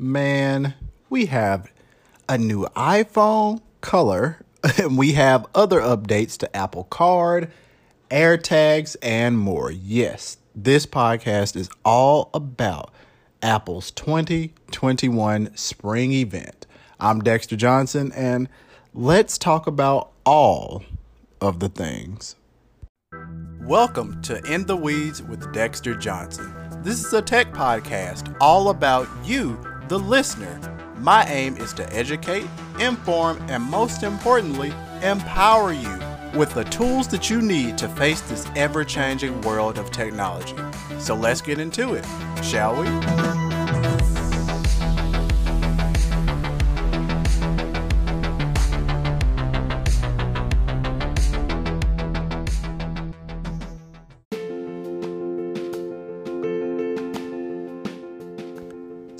Man, we have a new iPhone color, and we have other updates to Apple Card, AirTags, and more. Yes, this podcast is all about Apple's 2021 spring event. I'm Dexter Johnson, and let's talk about all of the things. Welcome to In the Weeds with Dexter Johnson. This is a tech podcast all about you, the listener. My aim is to educate, inform, and most importantly, empower you with the tools that you need to face this ever changing world of technology. So let's get into it, shall we?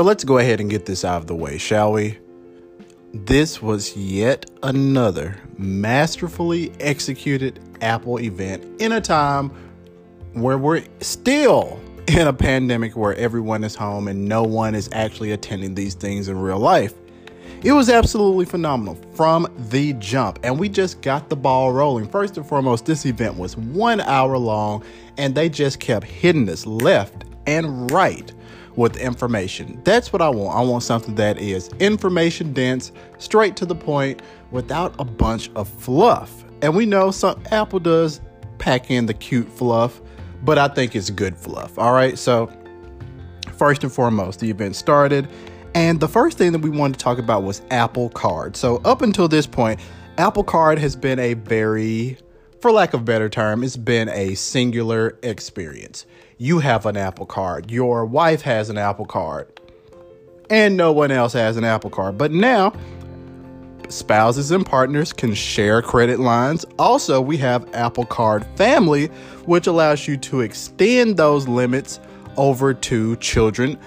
So let's go ahead and get this out of the way, shall we? This was yet another masterfully executed Apple event in a time where we're still in a pandemic where everyone is home and no one is actually attending these things in real life. It was absolutely phenomenal from the jump, and we just got the ball rolling. First and foremost, this event was one hour long, and they just kept hitting us left and right with information. That's what I want. I want something that is information dense, straight to the point, without a bunch of fluff. And we know some Apple does pack in the cute fluff, but I think it's good fluff. All right. So, first and foremost, the event started. And the first thing that we wanted to talk about was Apple Card. So, up until this point, Apple Card has been a very, for lack of a better term, it's been a singular experience you have an Apple card, your wife has an Apple card, and no one else has an Apple card. But now, spouses and partners can share credit lines. Also, we have Apple Card Family, which allows you to extend those limits over to children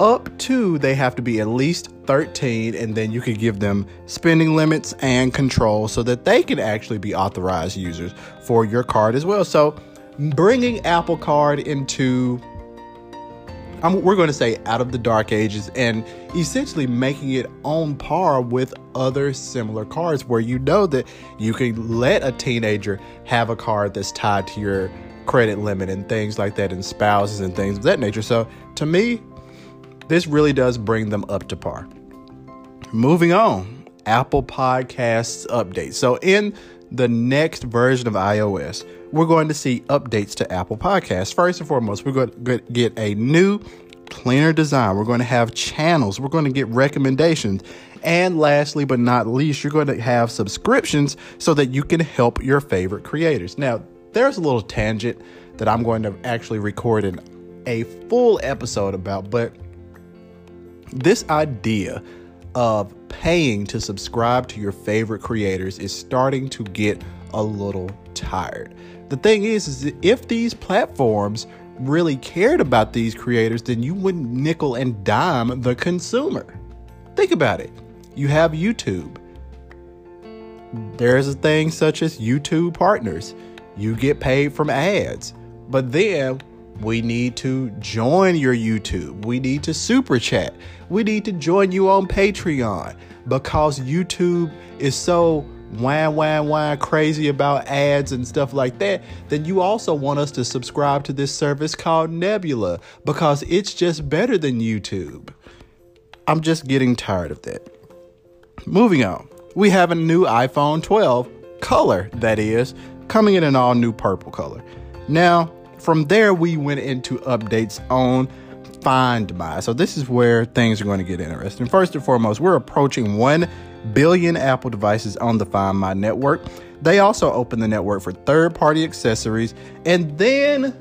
up to they have to be at least 13 and then you can give them spending limits and control so that they can actually be authorized users for your card as well. So bringing Apple Card into I'm, we're going to say out of the dark ages and essentially making it on par with other similar cards where you know that you can let a teenager have a card that's tied to your credit limit and things like that and spouses and things of that nature. So to me, this really does bring them up to par. Moving on, Apple Podcasts update. So in the next version of iOS, we're going to see updates to Apple Podcasts. First and foremost, we're going to get a new, cleaner design. We're going to have channels. We're going to get recommendations. And lastly, but not least, you're going to have subscriptions so that you can help your favorite creators. Now, there's a little tangent that I'm going to actually record in a full episode about, but this idea of paying to subscribe to your favorite creators is starting to get a little tired. The thing is, is if these platforms really cared about these creators, then you wouldn't nickel and dime the consumer. Think about it. You have YouTube. There's a thing such as YouTube partners. You get paid from ads. But then we need to join your YouTube. We need to super chat. We need to join you on Patreon because YouTube is so wham, wham, wham, crazy about ads and stuff like that, then you also want us to subscribe to this service called Nebula because it's just better than YouTube. I'm just getting tired of that. Moving on, we have a new iPhone 12 color, that is, coming in an all new purple color. Now, from there, we went into updates on Find My. So, this is where things are going to get interesting. First and foremost, we're approaching 1 billion Apple devices on the Find My network. They also open the network for third party accessories. And then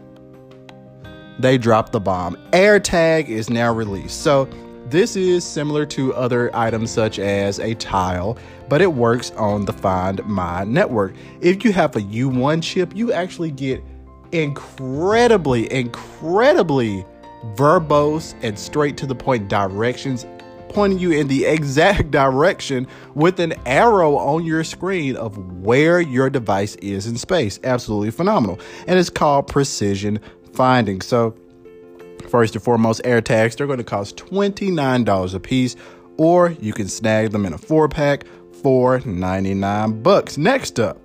they drop the bomb. AirTag is now released. So, this is similar to other items such as a tile, but it works on the Find My network. If you have a U1 chip, you actually get incredibly, incredibly verbose and straight to the point directions pointing you in the exact direction with an arrow on your screen of where your device is in space. Absolutely phenomenal. And it's called precision finding. So, First and foremost, air tags, they're going to cost $29 a piece, or you can snag them in a four pack for 99 bucks. Next up,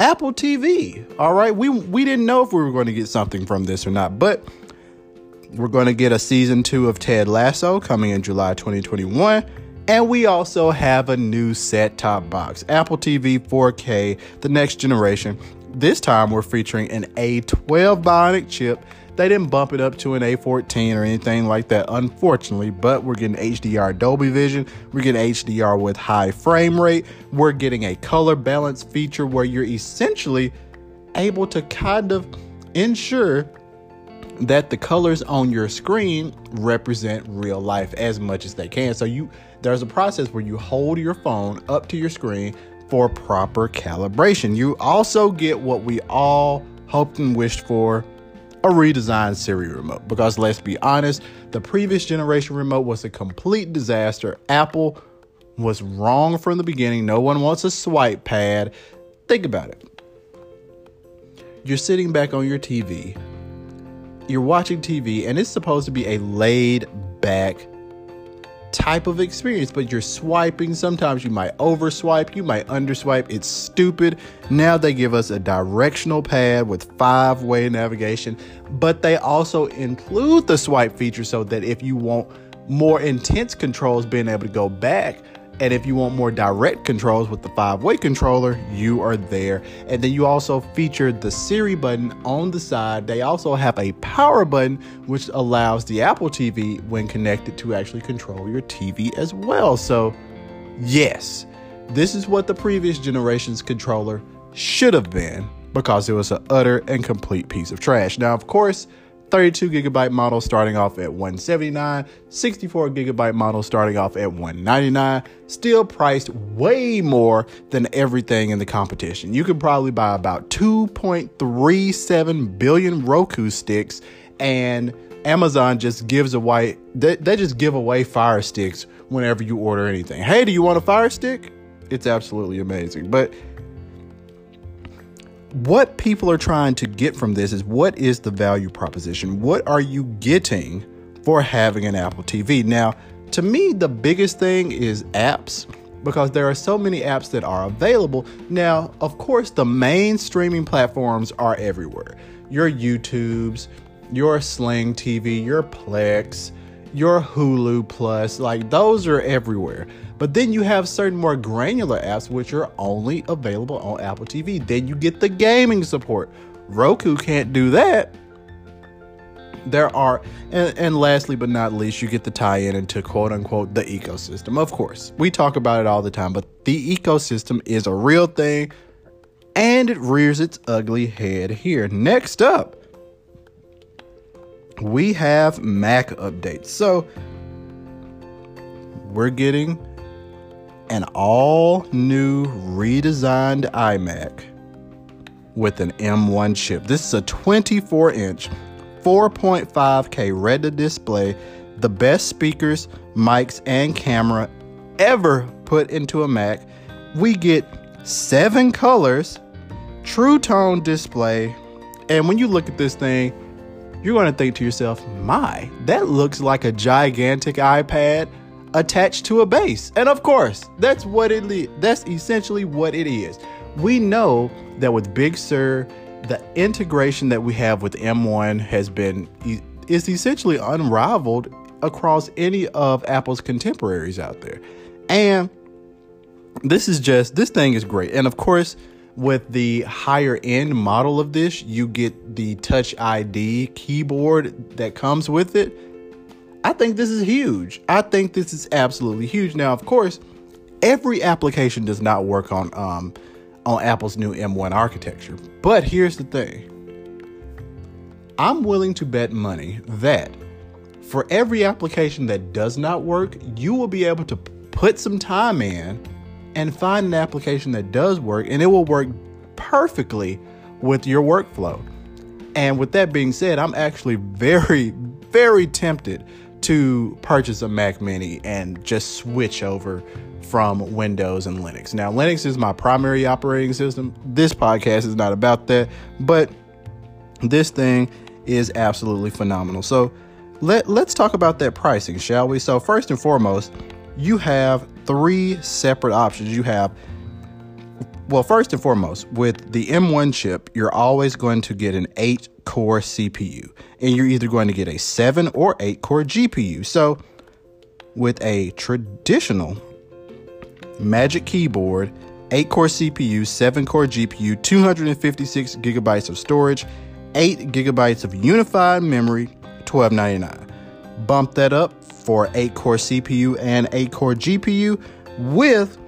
Apple TV. All right, we we didn't know if we were going to get something from this or not, but we're going to get a season 2 of Ted Lasso coming in July 2021. And we also have a new set top box, Apple TV 4K, the next generation. This time we're featuring an A12 Bionic chip they didn't bump it up to an A14 or anything like that, unfortunately, but we're getting HDR Dolby Vision. We're getting HDR with high frame rate. We're getting a color balance feature where you're essentially able to kind of ensure that the colors on your screen represent real life as much as they can. So you there's a process where you hold your phone up to your screen for proper calibration. You also get what we all hoped and wished for a redesigned Siri remote because let's be honest, the previous generation remote was a complete disaster. Apple was wrong from the beginning. No one wants a swipe pad. Think about it. You're sitting back on your TV, you're watching TV, and it's supposed to be a laid back type of experience, but you're swiping. Sometimes you might overswipe, you might underswipe. It's stupid. Now they give us a directional pad with five way navigation, but they also include the swipe feature so that if you want more intense controls, being able to go back and if you want more direct controls with the five way controller, you are there. And then you also feature the Siri button on the side. They also have a power button, which allows the Apple TV, when connected, to actually control your TV as well. So, yes, this is what the previous generation's controller should have been because it was an utter and complete piece of trash. Now, of course, 32 gigabyte model starting off at 179 64 gigabyte model starting off at 199 still priced way more than everything in the competition. You could probably buy about 2.37 billion roku sticks and amazon just gives away they, they just give away fire sticks whenever you order anything. Hey do you want a fire stick? It's absolutely amazing. But what people are trying to get from this is what is the value proposition? What are you getting for having an Apple TV? Now, to me, the biggest thing is apps because there are so many apps that are available. Now, of course, the main streaming platforms are everywhere your YouTubes, your Sling TV, your Plex, your Hulu Plus, like those are everywhere. But then you have certain more granular apps which are only available on Apple TV. Then you get the gaming support. Roku can't do that. There are, and, and lastly but not least, you get the tie in into quote unquote the ecosystem. Of course, we talk about it all the time, but the ecosystem is a real thing and it rears its ugly head here. Next up, we have Mac updates. So we're getting an all new redesigned iMac with an M1 chip. This is a 24 inch, 4.5K Retina display, the best speakers, mics, and camera ever put into a Mac. We get seven colors, true tone display, and when you look at this thing, you're going to think to yourself, my, that looks like a gigantic iPad attached to a base. And of course, that's what it that's essentially what it is. We know that with Big Sur, the integration that we have with M1 has been is essentially unrivaled across any of Apple's contemporaries out there. And this is just this thing is great. And of course, with the higher end model of this, you get the Touch ID keyboard that comes with it I think this is huge. I think this is absolutely huge. Now, of course, every application does not work on um, on Apple's new M1 architecture. But here's the thing. I'm willing to bet money that for every application that does not work, you will be able to put some time in and find an application that does work and it will work perfectly with your workflow. And with that being said, I'm actually very, very tempted to purchase a Mac Mini and just switch over from Windows and Linux. Now, Linux is my primary operating system. This podcast is not about that, but this thing is absolutely phenomenal. So let, let's talk about that pricing, shall we? So, first and foremost, you have three separate options. You have well, first and foremost, with the M1 chip, you're always going to get an 8 core CPU, and you're either going to get a 7 or 8 core GPU. So, with a traditional Magic Keyboard, 8 core CPU, 7 core GPU, 256 gigabytes of storage, 8 gigabytes of unified memory, $12.99. Bump that up for 8 core CPU and 8 core GPU with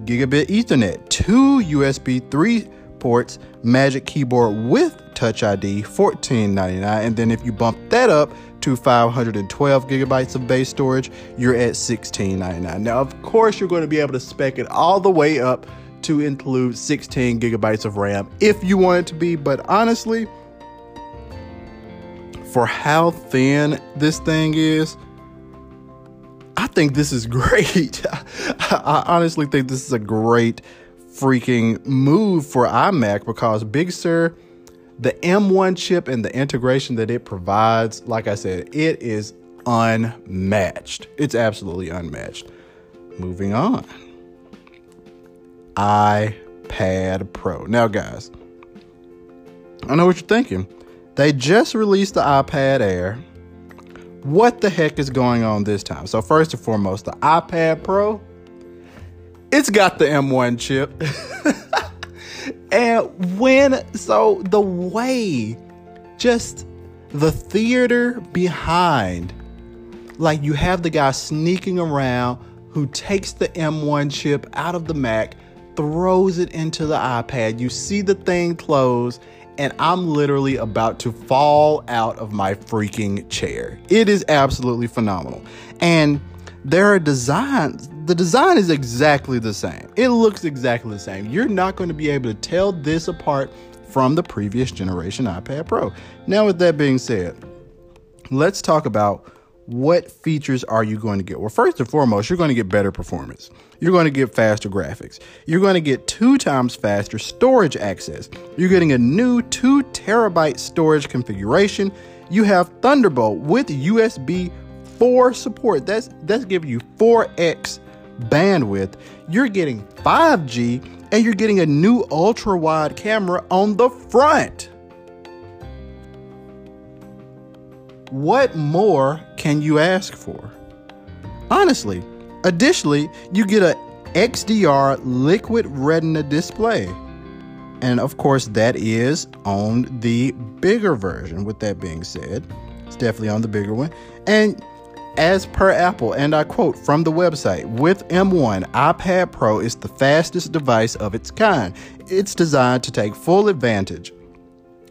gigabit Ethernet, two USB 3 ports, Magic Keyboard with Touch ID, $14.99. And then if you bump that up to 512 gigabytes of base storage, you're at $16.99. Now, of course, you're going to be able to spec it all the way up to include 16 gigabytes of RAM if you want it to be, but honestly, for how thin this thing is, I think this is great. I honestly think this is a great freaking move for iMac because Big Sur, the M1 chip and the integration that it provides, like I said, it is unmatched. It's absolutely unmatched. Moving on. iPad Pro. Now, guys, I know what you're thinking. They just released the iPad Air what the heck is going on this time? So, first and foremost, the iPad Pro, it's got the M1 chip. and when, so the way, just the theater behind, like you have the guy sneaking around who takes the M1 chip out of the Mac, throws it into the iPad. You see the thing close, and I'm literally about to fall out of my freaking chair. It is absolutely phenomenal. And there are designs, the design is exactly the same. It looks exactly the same. You're not going to be able to tell this apart from the previous generation iPad Pro. Now, with that being said, let's talk about what features are you going to get? Well, first and foremost, you're going to get better performance. You're going to get faster graphics. You're going to get two times faster storage access. You're getting a new two terabyte storage configuration. You have Thunderbolt with USB 4 support. That's that's giving you 4x bandwidth. You're getting 5G and you're getting a new ultra wide camera on the front. What more can you ask for? Honestly, additionally, you get a XDR liquid retina display. And of course, that is on the bigger version. With that being said, it's definitely on the bigger one. And as per Apple, and I quote from the website, with M1, iPad Pro is the fastest device of its kind. It's designed to take full advantage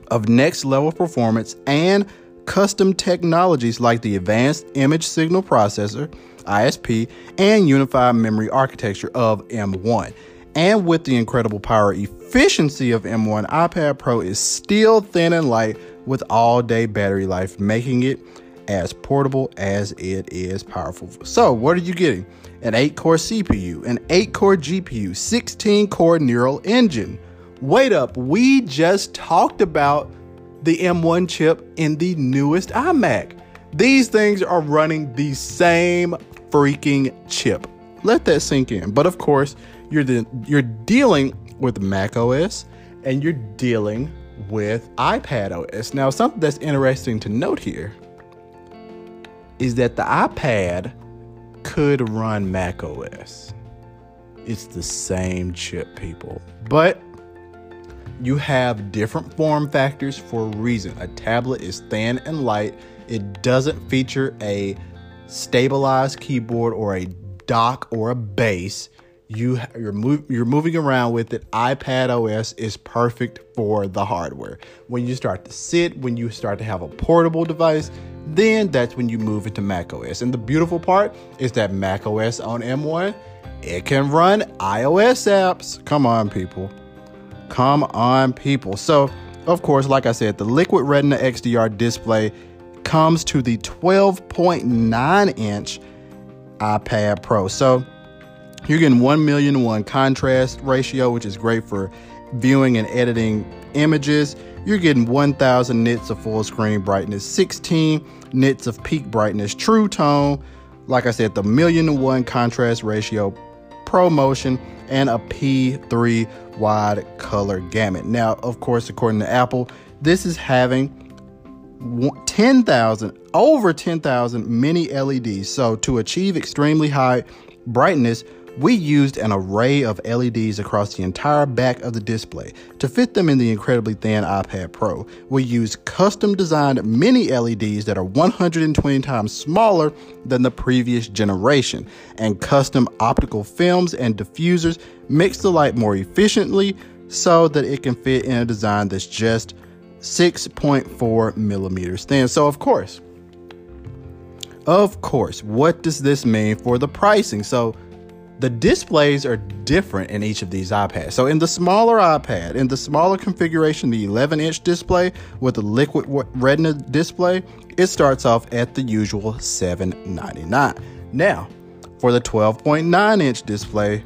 of next level performance and custom technologies like the Advanced Image Signal Processor, ISP, and Unified Memory Architecture of M1. And with the incredible power efficiency of M1, iPad Pro is still thin and light with all day battery life, making it as portable as it is powerful. So, what are you getting? An 8 core CPU, an 8 core GPU, 16 core neural engine. Wait up, we just talked about the M1 chip in the newest iMac. These things are running the same freaking chip. Let that sink in. But of course, you're the, you're dealing with Mac OS and you're dealing with iPad OS. Now, something that's interesting to note here is that the iPad could run Mac OS. It's the same chip, people. But you have different form factors for a reason. A tablet is thin and light, it doesn't feature a stabilized keyboard or a dock or a base. You, you're, move, you're moving around with it. iPad OS is perfect for the hardware. When you start to sit, when you start to have a portable device, then that's when you move into Mac OS. And the beautiful part is that Mac OS on M1, it can run iOS apps. Come on, people. Come on, people. So, of course, like I said, the Liquid Retina XDR display comes to the 12.9 inch iPad Pro. So, you're getting 1 million to 1 contrast ratio, which is great for viewing and editing images. you're getting 1000 nits of full screen brightness, 16 nits of peak brightness, true tone, like I said, the million to one contrast ratio, ProMotion, and a P3 wide color gamut. Now, of course, according to Apple, this is having 10,000, over 10,000 mini LEDs. So, to achieve extremely high brightness, we used an array of LEDs across the entire back of the display to fit them in the incredibly thin iPad Pro. We used custom designed mini LEDs that are 120 times smaller than the previous generation, and custom optical films and diffusers mix the light more efficiently so that it can fit in a design that's just 6.4 millimeters thin. So, of course, of course, what does this mean for the pricing? So, the displays are different in each of these iPads. So in the smaller iPad, in the smaller configuration, the 11 inch display with the liquid retina display, it starts off at the usual 799. Now, for the 12.9 inch display,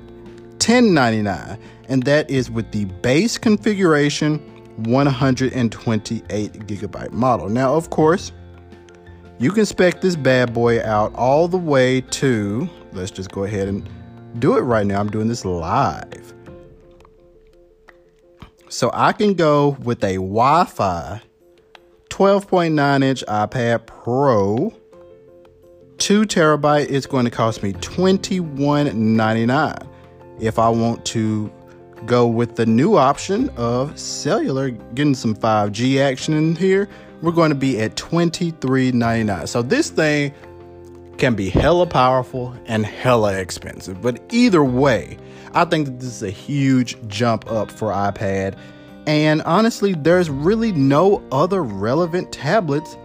1099, and that is with the base configuration 128 gigabyte model. Now, of course, you can spec this bad boy out all the way to, let's just go ahead and do it right now. I'm doing this live. So I can go with a Wi Fi 12.9 inch iPad Pro. Two terabyte, it's going to cost me $21.99. If I want to go with the new option of cellular, getting some 5G action in here, we're going to be at $23.99. So this thing can be hella powerful and hella expensive. But either way, I think that this is a huge jump up for iPad. And honestly, there's really no other relevant tablets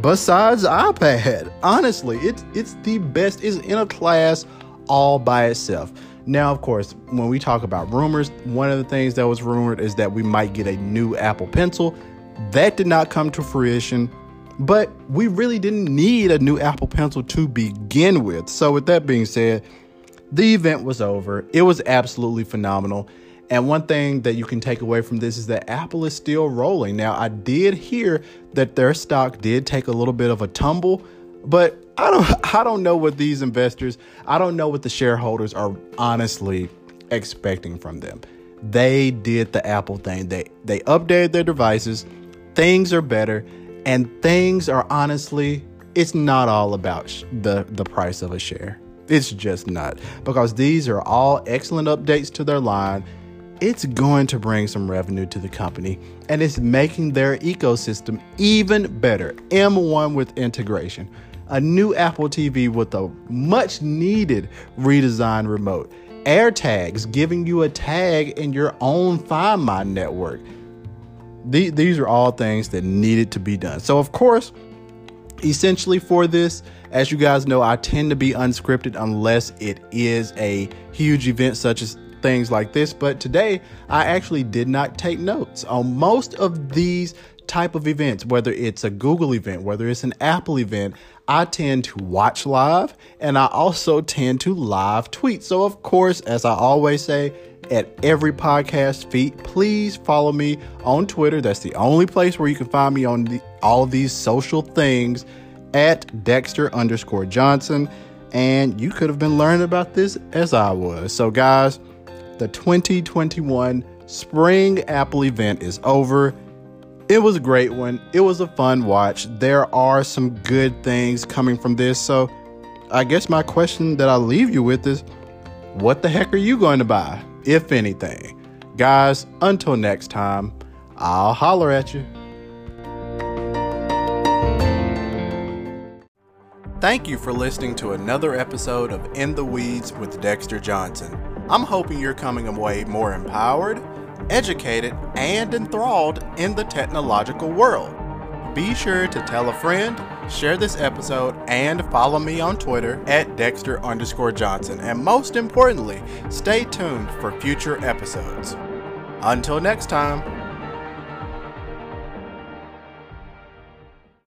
besides iPad. Honestly, it's it's the best. It's in a class all by itself. Now, of course, when we talk about rumors, one of the things that was rumored is that we might get a new Apple Pencil. That did not come to fruition. But we really didn't need a new Apple Pencil to begin with. So, with that being said, the event was over. It was absolutely phenomenal. And one thing that you can take away from this is that Apple is still rolling. Now, I did hear that their stock did take a little bit of a tumble, but I don't I don't know what these investors, I don't know what the shareholders are honestly expecting from them. They did the Apple thing. They they updated their devices. Things are better and things are honestly, it's not all about sh- the, the price of a share. It's just not. Because these are all excellent updates to their line. It's going to bring some revenue to the company and it's making their ecosystem even better. M1 with integration, a new Apple TV with a much needed redesigned remote, AirTags giving you a tag in your own Find My network the, these are all things that needed to be done. So, of course, essentially for this, as you guys know, I tend to be unscripted unless it is a huge event such as things like this. But today, I actually did not take notes on most of these type of events, whether it's a Google event, whether it's an Apple event, I tend to watch live and I also tend to live tweet. So, of course, as I always say, at every podcast feed. Please follow me on Twitter. That's the only place where you can find me on the, all these social things at Dexter underscore Johnson. And you could have been learning about this as I was. So, guys, the 2021 Spring Apple event is over. It was a great one. It was a fun watch. There are some good things coming from this. So, I guess my question that I'll leave you with is what the heck are you going to buy? If anything. Guys, until next time, I'll holler at you. Thank you for listening to another episode of In the Weeds with Dexter Johnson. I'm hoping you're coming away more empowered, educated, and enthralled in the technological world. Be sure to tell a friend share this episode, and follow me on Twitter at Dexter underscore Johnson. And most importantly, stay tuned for future episodes. Until next time.